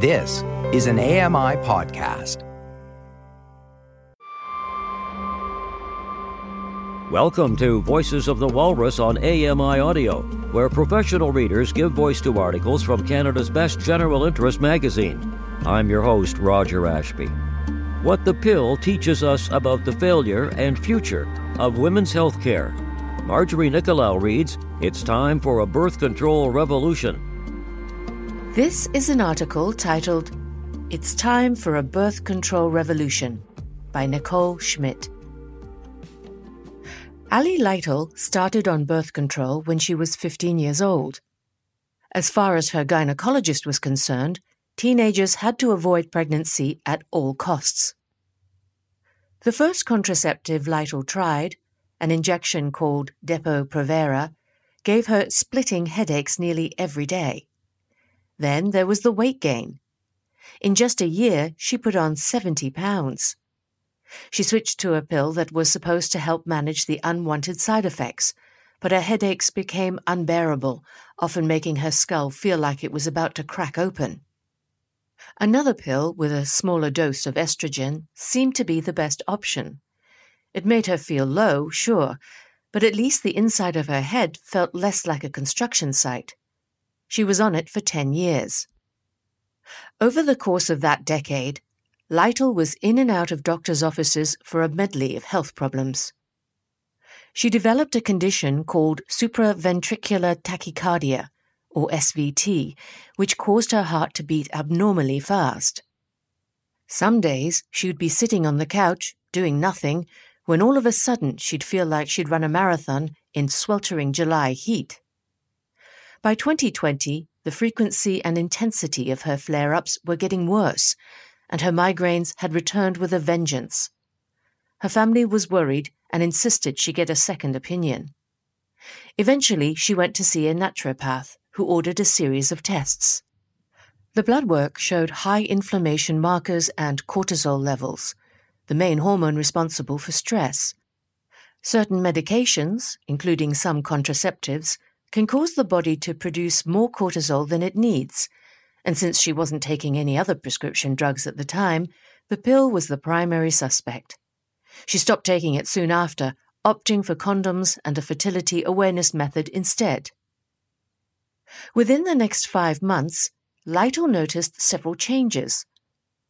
This is an AMI podcast. Welcome to Voices of the Walrus on AMI Audio, where professional readers give voice to articles from Canada's best general interest magazine. I'm your host, Roger Ashby. What the Pill teaches us about the failure and future of women's health care. Marjorie Nicolau reads It's time for a birth control revolution. This is an article titled It's Time for a Birth Control Revolution by Nicole Schmidt. Ali Lytle started on birth control when she was 15 years old. As far as her gynecologist was concerned, teenagers had to avoid pregnancy at all costs. The first contraceptive Lytle tried, an injection called Depo-Provera, gave her splitting headaches nearly every day. Then there was the weight gain. In just a year, she put on 70 pounds. She switched to a pill that was supposed to help manage the unwanted side effects, but her headaches became unbearable, often making her skull feel like it was about to crack open. Another pill with a smaller dose of estrogen seemed to be the best option. It made her feel low, sure, but at least the inside of her head felt less like a construction site. She was on it for 10 years. Over the course of that decade, Lytle was in and out of doctors' offices for a medley of health problems. She developed a condition called supraventricular tachycardia, or SVT, which caused her heart to beat abnormally fast. Some days she would be sitting on the couch, doing nothing, when all of a sudden she'd feel like she'd run a marathon in sweltering July heat. By 2020, the frequency and intensity of her flare ups were getting worse, and her migraines had returned with a vengeance. Her family was worried and insisted she get a second opinion. Eventually, she went to see a naturopath who ordered a series of tests. The blood work showed high inflammation markers and cortisol levels, the main hormone responsible for stress. Certain medications, including some contraceptives, can cause the body to produce more cortisol than it needs, and since she wasn't taking any other prescription drugs at the time, the pill was the primary suspect. She stopped taking it soon after, opting for condoms and a fertility awareness method instead. Within the next five months, Lytle noticed several changes.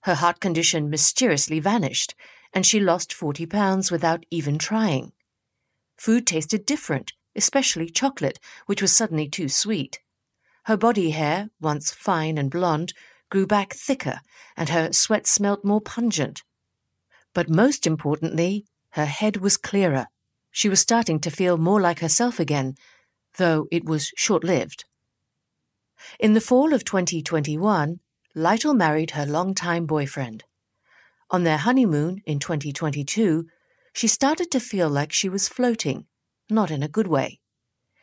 Her heart condition mysteriously vanished, and she lost 40 pounds without even trying. Food tasted different, especially chocolate, which was suddenly too sweet. Her body hair, once fine and blonde, grew back thicker, and her sweat smelt more pungent. But most importantly, her head was clearer. She was starting to feel more like herself again, though it was short lived. In the fall of 2021, Lytle married her longtime boyfriend. On their honeymoon in 2022, she started to feel like she was floating, not in a good way.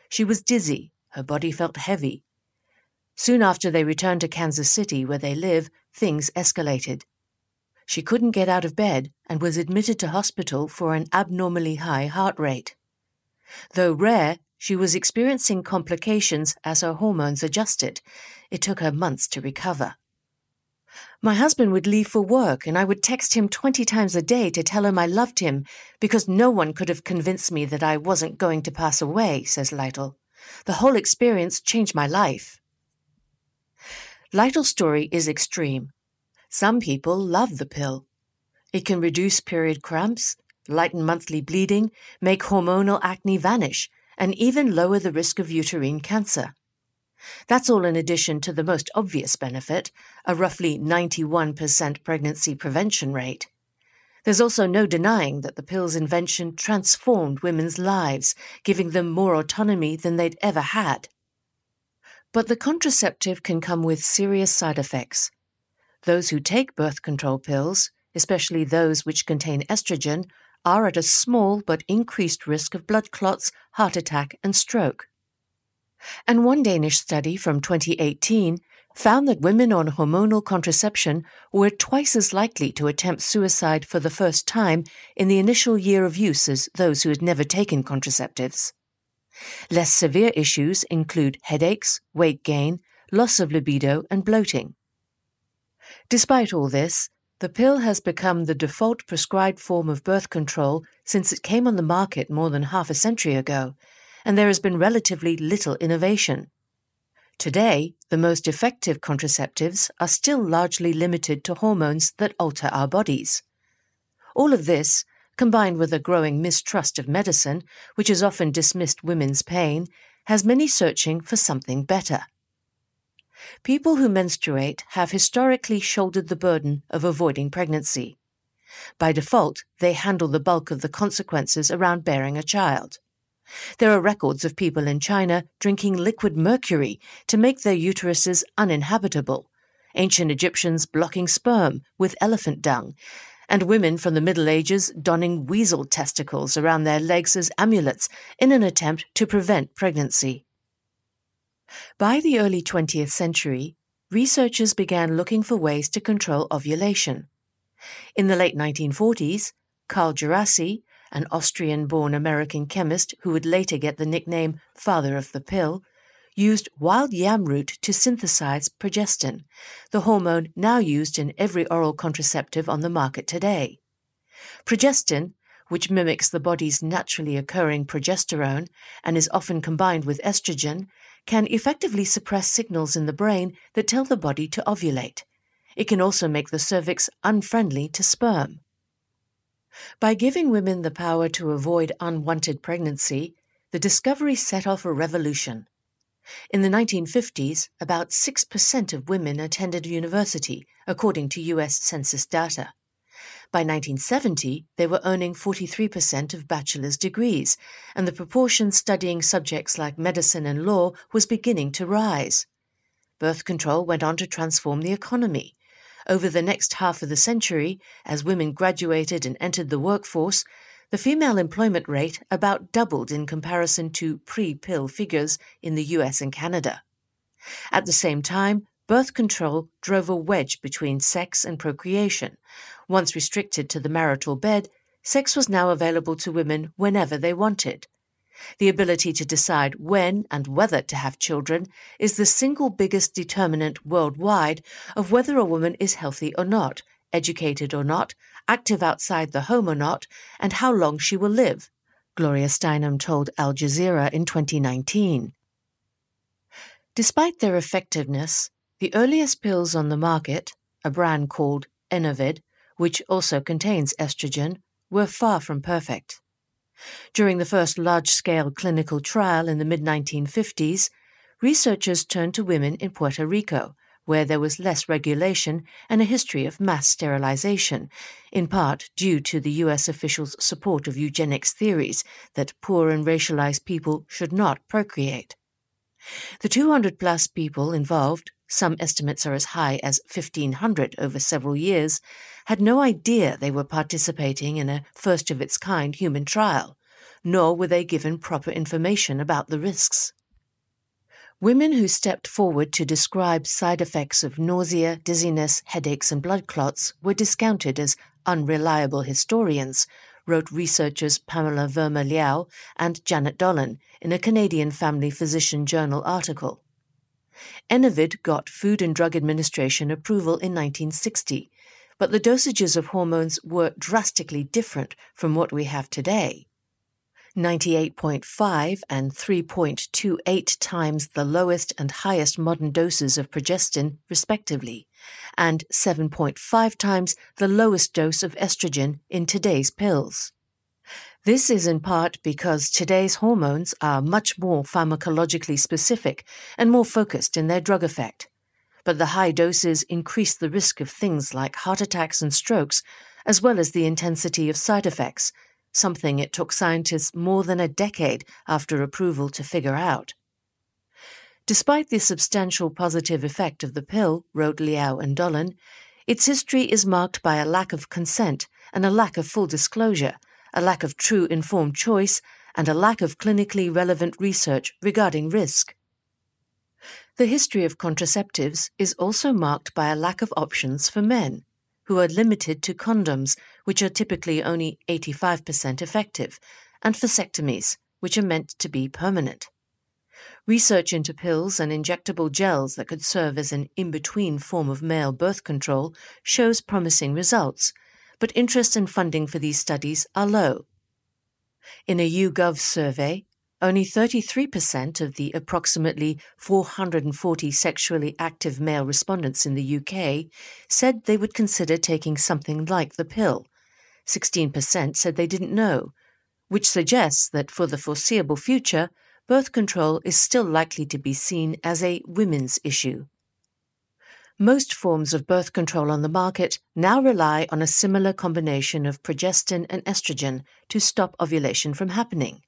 She was dizzy, her body felt heavy. Soon after they returned to Kansas City, where they live, things escalated. She couldn't get out of bed and was admitted to hospital for an abnormally high heart rate. Though rare, she was experiencing complications as her hormones adjusted. It took her months to recover. My husband would leave for work, and I would text him 20 times a day to tell him I loved him because no one could have convinced me that I wasn't going to pass away, says Lytle. The whole experience changed my life. Lytle's story is extreme. Some people love the pill. It can reduce period cramps, lighten monthly bleeding, make hormonal acne vanish, and even lower the risk of uterine cancer. That's all in addition to the most obvious benefit, a roughly 91% pregnancy prevention rate. There's also no denying that the pill's invention transformed women's lives, giving them more autonomy than they'd ever had. But the contraceptive can come with serious side effects. Those who take birth control pills, especially those which contain estrogen, are at a small but increased risk of blood clots, heart attack, and stroke. And one Danish study from 2018 found that women on hormonal contraception were twice as likely to attempt suicide for the first time in the initial year of use as those who had never taken contraceptives. Less severe issues include headaches, weight gain, loss of libido, and bloating. Despite all this, the pill has become the default prescribed form of birth control since it came on the market more than half a century ago, and there has been relatively little innovation. Today, the most effective contraceptives are still largely limited to hormones that alter our bodies. All of this, combined with a growing mistrust of medicine, which has often dismissed women's pain, has many searching for something better. People who menstruate have historically shouldered the burden of avoiding pregnancy. By default, they handle the bulk of the consequences around bearing a child. There are records of people in China drinking liquid mercury to make their uteruses uninhabitable, ancient Egyptians blocking sperm with elephant dung, and women from the Middle Ages donning weasel testicles around their legs as amulets in an attempt to prevent pregnancy. By the early 20th century, researchers began looking for ways to control ovulation. In the late 1940s, Carl Djerassi, an Austrian born American chemist who would later get the nickname Father of the Pill, used wild yam root to synthesize progestin, the hormone now used in every oral contraceptive on the market today. Progestin, which mimics the body's naturally occurring progesterone and is often combined with estrogen, can effectively suppress signals in the brain that tell the body to ovulate. It can also make the cervix unfriendly to sperm. By giving women the power to avoid unwanted pregnancy, the discovery set off a revolution. In the 1950s, about 6% of women attended university, according to US Census data. By 1970, they were earning 43% of bachelor's degrees, and the proportion studying subjects like medicine and law was beginning to rise. Birth control went on to transform the economy. Over the next half of the century, as women graduated and entered the workforce, the female employment rate about doubled in comparison to pre pill figures in the US and Canada. At the same time, birth control drove a wedge between sex and procreation. Once restricted to the marital bed, sex was now available to women whenever they wanted. The ability to decide when and whether to have children is the single biggest determinant worldwide of whether a woman is healthy or not, educated or not, active outside the home or not, and how long she will live, Gloria Steinem told Al Jazeera in 2019. Despite their effectiveness, the earliest pills on the market, a brand called Enovid, which also contains estrogen, were far from perfect. During the first large scale clinical trial in the mid 1950s, researchers turned to women in Puerto Rico, where there was less regulation and a history of mass sterilization, in part due to the US officials' support of eugenics theories that poor and racialized people should not procreate. The 200 plus people involved, some estimates are as high as 1,500 over several years, had no idea they were participating in a first of its kind human trial, nor were they given proper information about the risks. Women who stepped forward to describe side effects of nausea, dizziness, headaches, and blood clots were discounted as unreliable historians, wrote researchers Pamela Verma Liao and Janet Dollin in a Canadian Family Physician Journal article. Enovid got Food and Drug Administration approval in 1960, but the dosages of hormones were drastically different from what we have today. 98.5 and 3.28 times the lowest and highest modern doses of progestin, respectively, and 7.5 times the lowest dose of estrogen in today's pills. This is in part because today's hormones are much more pharmacologically specific and more focused in their drug effect. But the high doses increase the risk of things like heart attacks and strokes, as well as the intensity of side effects, something it took scientists more than a decade after approval to figure out. Despite the substantial positive effect of the pill, wrote Liao and Dollin, its history is marked by a lack of consent and a lack of full disclosure a lack of true informed choice, and a lack of clinically relevant research regarding risk. The history of contraceptives is also marked by a lack of options for men, who are limited to condoms, which are typically only 85% effective, and vasectomies, which are meant to be permanent. Research into pills and injectable gels that could serve as an in between form of male birth control shows promising results, but interest and funding for these studies are low. In a YouGov survey, only 33% of the approximately 440 sexually active male respondents in the UK said they would consider taking something like the pill. 16% said they didn't know, which suggests that for the foreseeable future, birth control is still likely to be seen as a women's issue. Most forms of birth control on the market now rely on a similar combination of progestin and estrogen to stop ovulation from happening.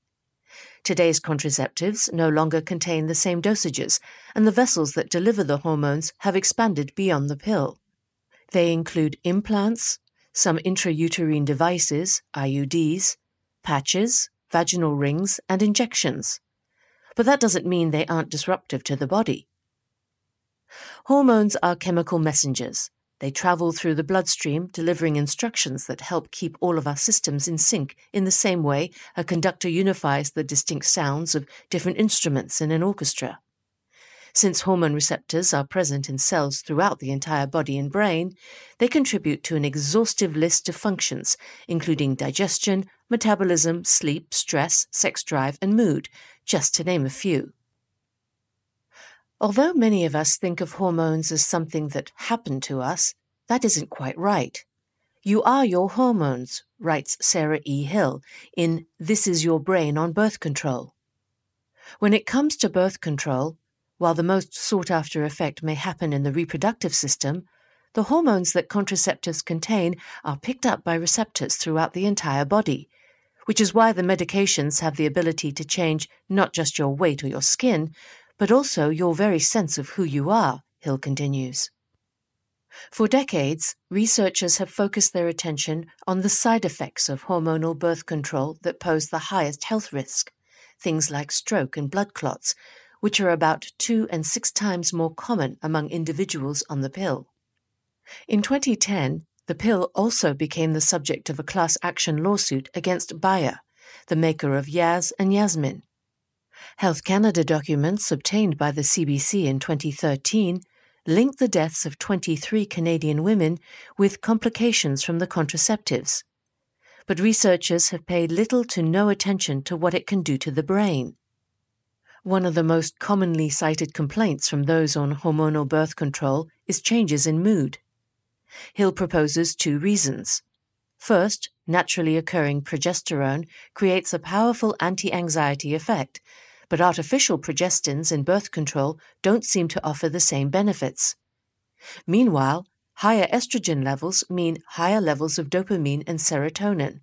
Today's contraceptives no longer contain the same dosages, and the vessels that deliver the hormones have expanded beyond the pill. They include implants, some intrauterine devices, IUDs, patches, vaginal rings, and injections but that doesn't mean they aren't disruptive to the body. Hormones are chemical messengers. They travel through the bloodstream, delivering instructions that help keep all of our systems in sync in the same way a conductor unifies the distinct sounds of different instruments in an orchestra. Since hormone receptors are present in cells throughout the entire body and brain, they contribute to an exhaustive list of functions, including digestion, metabolism, sleep, stress, sex drive, and mood, just to name a few. Although many of us think of hormones as something that happen to us, that isn't quite right. You are your hormones, writes Sarah E. Hill in This Is Your Brain on Birth Control. When it comes to birth control, while the most sought after effect may happen in the reproductive system, the hormones that contraceptives contain are picked up by receptors throughout the entire body, which is why the medications have the ability to change not just your weight or your skin, but also your very sense of who you are, Hill continues. For decades, researchers have focused their attention on the side effects of hormonal birth control that pose the highest health risk, things like stroke and blood clots, which are about two and six times more common among individuals on the pill. In 2010, the pill also became the subject of a class action lawsuit against Bayer, the maker of Yaz and Yasmin. Health Canada documents obtained by the CBC in 2013 linked the deaths of 23 Canadian women with complications from the contraceptives. But researchers have paid little to no attention to what it can do to the brain. One of the most commonly cited complaints from those on hormonal birth control is changes in mood. Hill proposes two reasons. First, naturally occurring progesterone creates a powerful anti anxiety effect, but artificial progestins in birth control don't seem to offer the same benefits. Meanwhile, higher estrogen levels mean higher levels of dopamine and serotonin,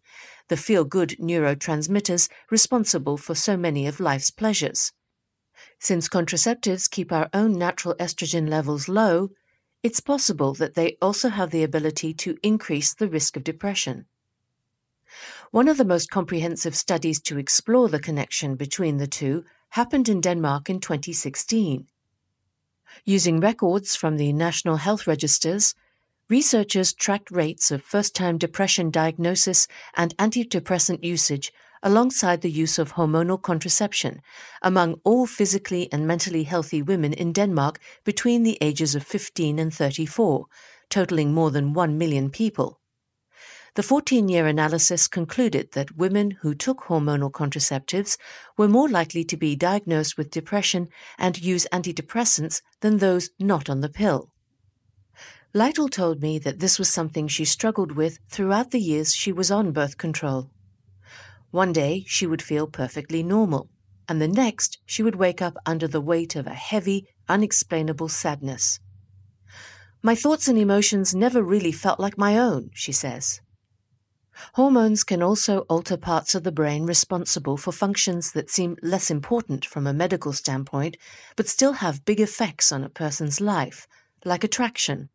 the feel good neurotransmitters responsible for so many of life's pleasures. Since contraceptives keep our own natural estrogen levels low, it's possible that they also have the ability to increase the risk of depression. One of the most comprehensive studies to explore the connection between the two happened in Denmark in 2016. Using records from the National Health Registers, researchers tracked rates of first time depression diagnosis and antidepressant usage alongside the use of hormonal contraception among all physically and mentally healthy women in Denmark between the ages of 15 and 34, totaling more than 1 million people. The 14 year analysis concluded that women who took hormonal contraceptives were more likely to be diagnosed with depression and use antidepressants than those not on the pill. Lytle told me that this was something she struggled with throughout the years she was on birth control. One day she would feel perfectly normal, and the next she would wake up under the weight of a heavy, unexplainable sadness. My thoughts and emotions never really felt like my own, she says. Hormones can also alter parts of the brain responsible for functions that seem less important from a medical standpoint, but still have big effects on a person's life, like attraction.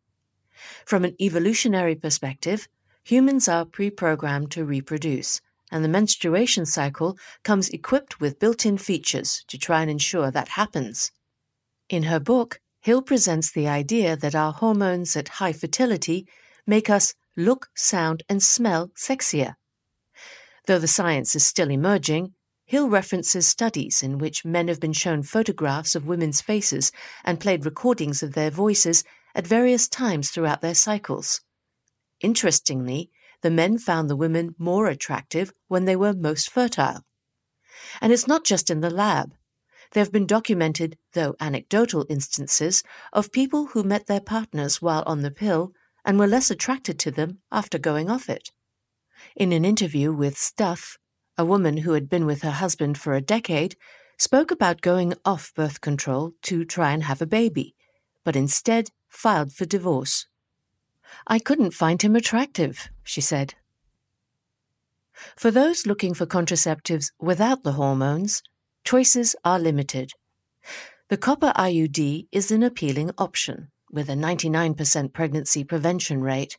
From an evolutionary perspective, humans are pre programmed to reproduce, and the menstruation cycle comes equipped with built in features to try and ensure that happens. In her book, Hill presents the idea that our hormones at high fertility make us look, sound, and smell sexier. Though the science is still emerging, Hill references studies in which men have been shown photographs of women's faces and played recordings of their voices at various times throughout their cycles. Interestingly, the men found the women more attractive when they were most fertile. And it's not just in the lab. There have been documented, though anecdotal, instances of people who met their partners while on the pill and were less attracted to them after going off it. In an interview with Stuff, a woman who had been with her husband for a decade spoke about going off birth control to try and have a baby, but instead filed for divorce. I couldn't find him attractive, she said. For those looking for contraceptives without the hormones, choices are limited. The copper IUD is an appealing option, with a 99% pregnancy prevention rate.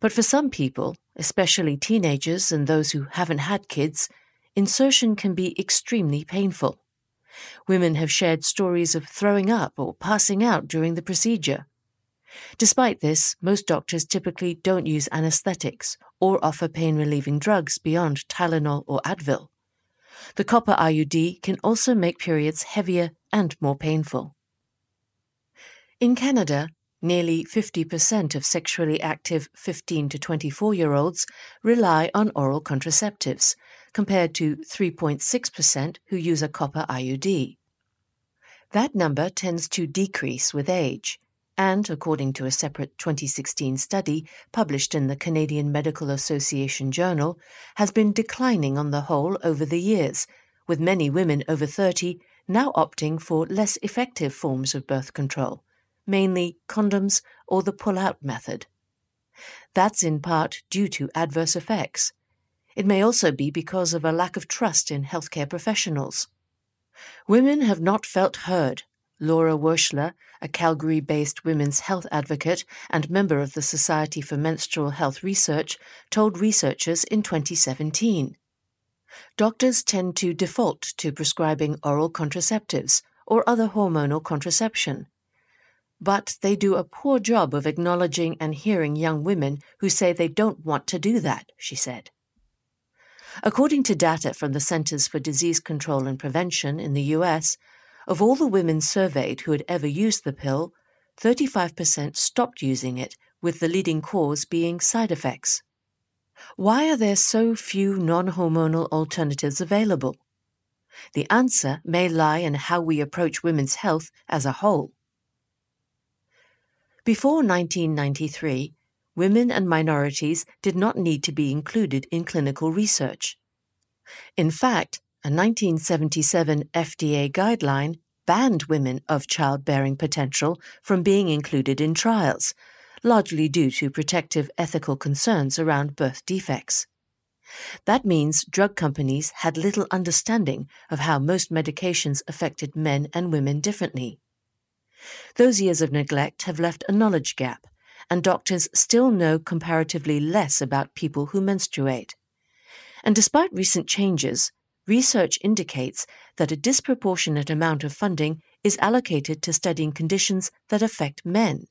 But for some people, especially teenagers and those who haven't had kids, insertion can be extremely painful. Women have shared stories of throwing up or passing out during the procedure. Despite this, most doctors typically don't use anesthetics or offer pain relieving drugs beyond Tylenol or Advil. The copper IUD can also make periods heavier and more painful. In Canada, nearly 50% of sexually active 15 to 24 year olds rely on oral contraceptives, compared to 3.6% who use a copper IUD. That number tends to decrease with age, and according to a separate 2016 study published in the Canadian Medical Association Journal, has been declining on the whole over the years, with many women over 30 now opting for less effective forms of birth control, mainly condoms or the pull out method. That's in part due to adverse effects. It may also be because of a lack of trust in healthcare professionals. Women have not felt heard Laura Wershler, a Calgary based women's health advocate and member of the Society for Menstrual Health Research, told researchers in 2017. Doctors tend to default to prescribing oral contraceptives or other hormonal contraception. But they do a poor job of acknowledging and hearing young women who say they don't want to do that, she said. According to data from the Centers for Disease Control and Prevention in the US, of all the women surveyed who had ever used the pill, 35% stopped using it, with the leading cause being side effects. Why are there so few non hormonal alternatives available? The answer may lie in how we approach women's health as a whole. Before 1993, women and minorities did not need to be included in clinical research. In fact, a 1977 FDA guideline banned women of childbearing potential from being included in trials, largely due to protective ethical concerns around birth defects. That means drug companies had little understanding of how most medications affected men and women differently. Those years of neglect have left a knowledge gap, and doctors still know comparatively less about people who menstruate. And despite recent changes, research indicates that a disproportionate amount of funding is allocated to studying conditions that affect men.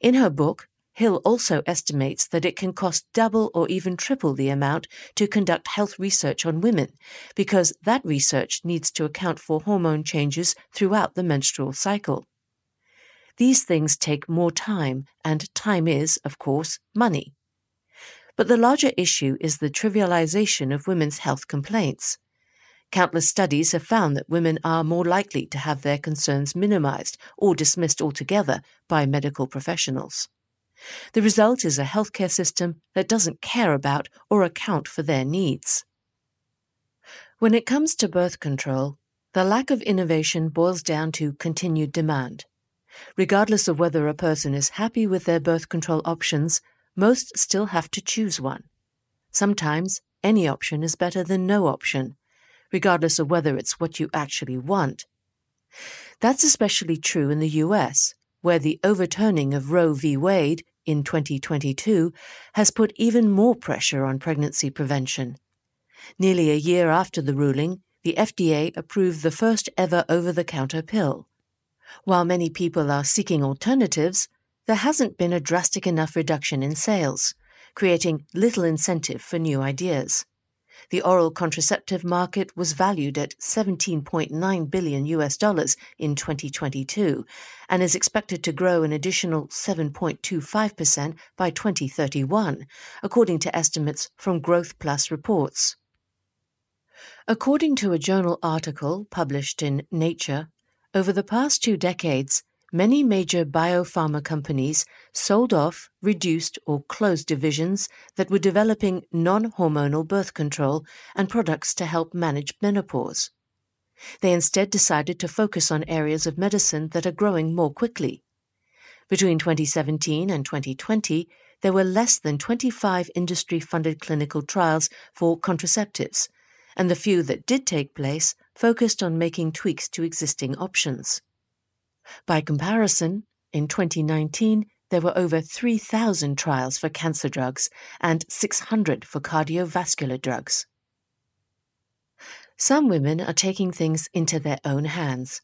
In her book, Hill also estimates that it can cost double or even triple the amount to conduct health research on women, because that research needs to account for hormone changes throughout the menstrual cycle. These things take more time, and time is, of course, money. But the larger issue is the trivialization of women's health complaints. Countless studies have found that women are more likely to have their concerns minimized or dismissed altogether by medical professionals. The result is a healthcare system that doesn't care about or account for their needs. When it comes to birth control, the lack of innovation boils down to continued demand. Regardless of whether a person is happy with their birth control options, most still have to choose one. Sometimes any option is better than no option, regardless of whether it's what you actually want. That's especially true in the US, where the overturning of Roe v. Wade in 2022 has put even more pressure on pregnancy prevention. Nearly a year after the ruling, the FDA approved the first ever over the counter pill. While many people are seeking alternatives, there hasn't been a drastic enough reduction in sales, creating little incentive for new ideas. The oral contraceptive market was valued at 17.9 billion US dollars in 2022 and is expected to grow an additional 7.25% by 2031, according to estimates from Growth Plus reports. According to a journal article published in Nature, over the past two decades, many major biopharma companies sold off, reduced, or closed divisions that were developing non hormonal birth control and products to help manage menopause. They instead decided to focus on areas of medicine that are growing more quickly. Between 2017 and 2020, there were less than 25 industry funded clinical trials for contraceptives, and the few that did take place focused on making tweaks to existing options. By comparison, in 2019, there were over 3,000 trials for cancer drugs and 600 for cardiovascular drugs. Some women are taking things into their own hands.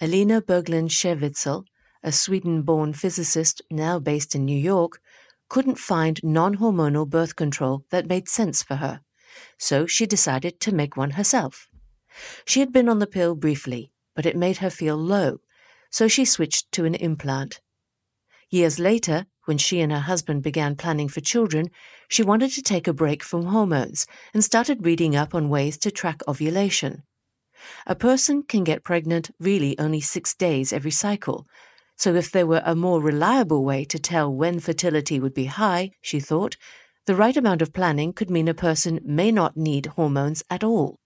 Elina Berglund Scherwitzl, a Sweden born physicist now based in New York, couldn't find non hormonal birth control that made sense for her, so she decided to make one herself. She had been on the pill briefly, but it made her feel low so she switched to an implant. Years later, when she and her husband began planning for children, she wanted to take a break from hormones and started reading up on ways to track ovulation. A person can get pregnant really only six days every cycle, so if there were a more reliable way to tell when fertility would be high, she thought, the right amount of planning could mean a person may not need hormones at all.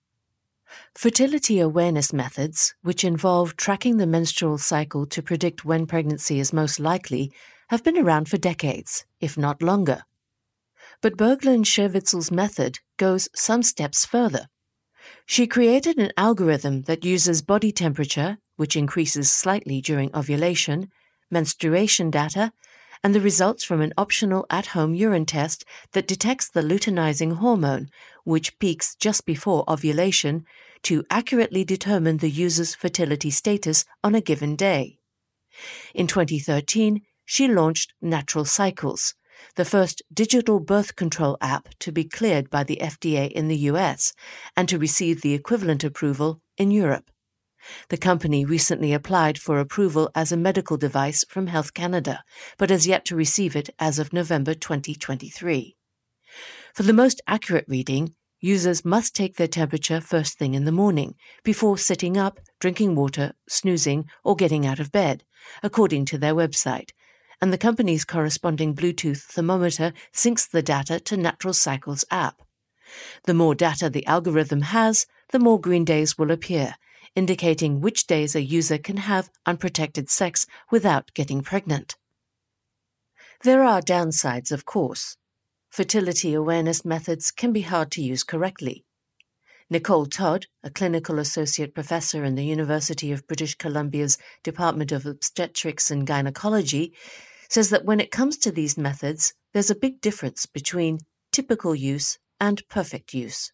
Fertility awareness methods, which involve tracking the menstrual cycle to predict when pregnancy is most likely, have been around for decades, if not longer. But Berglund Scherwitzl's method goes some steps further. She created an algorithm that uses body temperature, which increases slightly during ovulation, menstruation data, and the results from an optional at home urine test that detects the luteinizing hormone, which peaks just before ovulation, to accurately determine the user's fertility status on a given day. In 2013, she launched Natural Cycles, the first digital birth control app to be cleared by the FDA in the US and to receive the equivalent approval in Europe. The company recently applied for approval as a medical device from Health Canada, but has yet to receive it as of November 2023. For the most accurate reading, users must take their temperature first thing in the morning, before sitting up, drinking water, snoozing, or getting out of bed, according to their website, and the company's corresponding Bluetooth thermometer syncs the data to Natural Cycles app. The more data the algorithm has, the more green days will appear, indicating which days a user can have unprotected sex without getting pregnant. There are downsides, of course. Fertility awareness methods can be hard to use correctly. Nicole Todd, a clinical associate professor in the University of British Columbia's Department of Obstetrics and Gynecology, says that when it comes to these methods, there's a big difference between typical use and perfect use.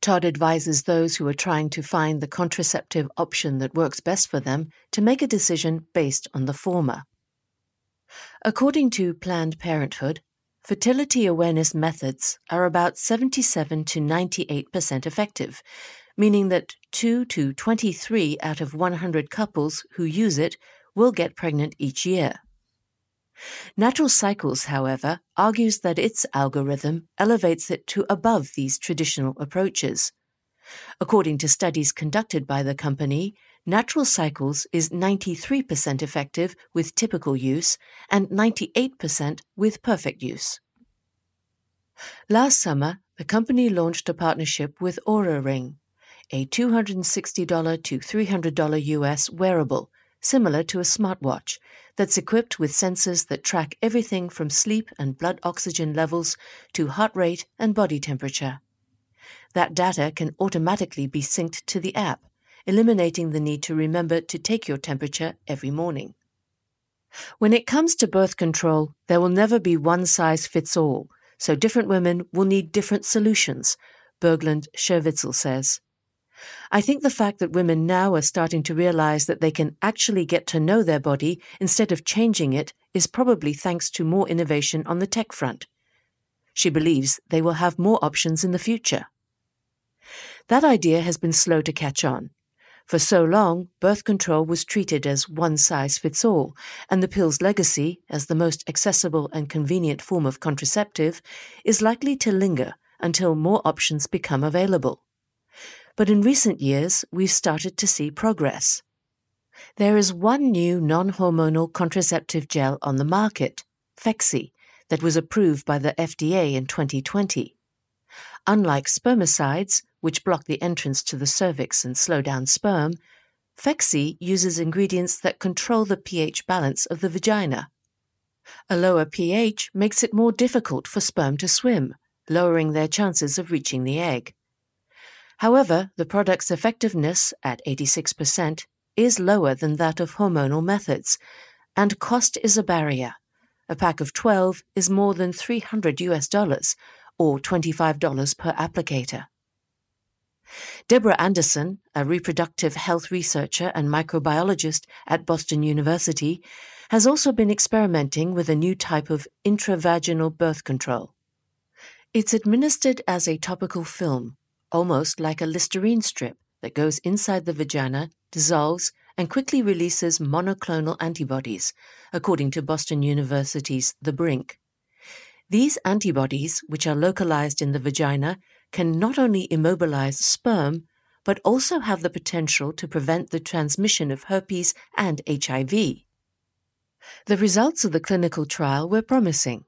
Todd advises those who are trying to find the contraceptive option that works best for them to make a decision based on the former. According to Planned Parenthood, fertility awareness methods are about 77 to 98% effective, meaning that 2 to 23 out of 100 couples who use it will get pregnant each year. Natural Cycles, however, argues that its algorithm elevates it to above these traditional approaches. According to studies conducted by the company, Natural Cycles is 93% effective with typical use and 98% with perfect use. Last summer, the company launched a partnership with Oura Ring, a $260 to $300 US wearable similar to a smartwatch that's equipped with sensors that track everything from sleep and blood oxygen levels to heart rate and body temperature. That data can automatically be synced to the app, eliminating the need to remember to take your temperature every morning. When it comes to birth control, there will never be one size fits all, so different women will need different solutions, Berglund Scherwitzl says. I think the fact that women now are starting to realize that they can actually get to know their body instead of changing it is probably thanks to more innovation on the tech front. She believes they will have more options in the future. That idea has been slow to catch on. For so long, birth control was treated as one size fits all, and the pill's legacy, as the most accessible and convenient form of contraceptive, is likely to linger until more options become available. But in recent years, we've started to see progress. There is one new non hormonal contraceptive gel on the market, Phexxi, that was approved by the FDA in 2020. Unlike spermicides, which block the entrance to the cervix and slow down sperm, Phexxi uses ingredients that control the pH balance of the vagina. A lower pH makes it more difficult for sperm to swim, lowering their chances of reaching the egg. However, the product's effectiveness, at 86%, is lower than that of hormonal methods, and cost is a barrier. A pack of 12 is more than 300 US dollars, or $25 per applicator. Deborah Anderson, a reproductive health researcher and microbiologist at Boston University, has also been experimenting with a new type of intravaginal birth control. It's administered as a topical film, almost like a Listerine strip that goes inside the vagina, dissolves, and quickly releases monoclonal antibodies, according to Boston University's The Brink. These antibodies, which are localized in the vagina, can not only immobilize sperm, but also have the potential to prevent the transmission of herpes and HIV. The results of the clinical trial were promising.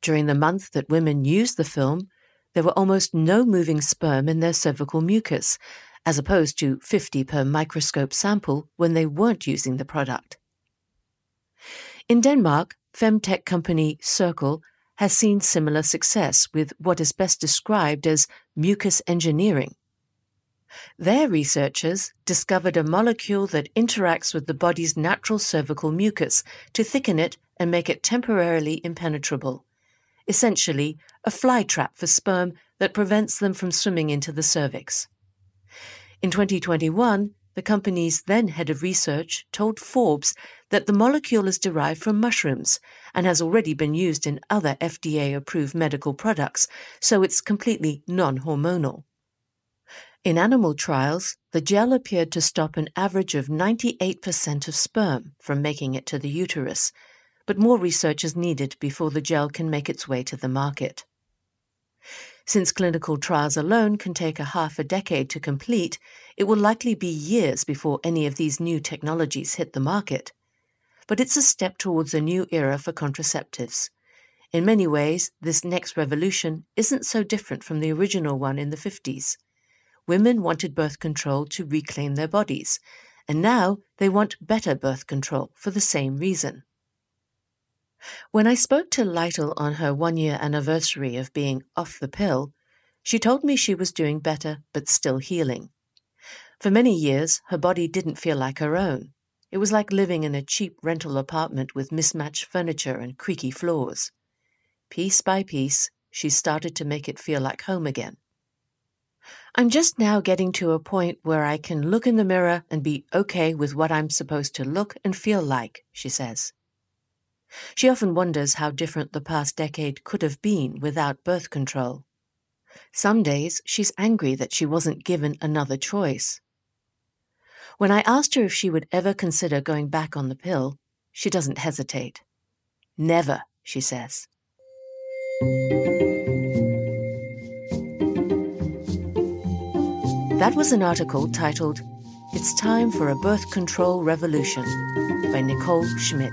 During the month that women used the film, there were almost no moving sperm in their cervical mucus, as opposed to 50 per microscope sample when they weren't using the product. In Denmark, femtech company Cirqle has seen similar success with what is best described as mucus engineering. Their researchers discovered a molecule that interacts with the body's natural cervical mucus to thicken it and make it temporarily impenetrable. Essentially, a fly trap for sperm that prevents them from swimming into the cervix. In 2021, the company's then head of research told Forbes that the molecule is derived from mushrooms and has already been used in other FDA approved medical products, so it's completely non hormonal. In animal trials, the gel appeared to stop an average of 98% of sperm from making it to the uterus, but more research is needed before the gel can make its way to the market. Since clinical trials alone can take a half a decade to complete, it will likely be years before any of these new technologies hit the market. But it's a step towards a new era for contraceptives. In many ways, this next revolution isn't so different from the original one in the 50s. Women wanted birth control to reclaim their bodies, and now they want better birth control for the same reason. When I spoke to Lytle on her one year anniversary of being off the pill, she told me she was doing better but still healing. For many years, her body didn't feel like her own. It was like living in a cheap rental apartment with mismatched furniture and creaky floors. Piece by piece, she started to make it feel like home again. I'm just now getting to a point where I can look in the mirror and be okay with what I'm supposed to look and feel like, she says. She often wonders how different the past decade could have been without birth control. Some days she's angry that she wasn't given another choice. When I asked her if she would ever consider going back on the pill, she doesn't hesitate. Never, she says. That was an article titled It's Time for a Birth Control Revolution by Nicole Schmidt.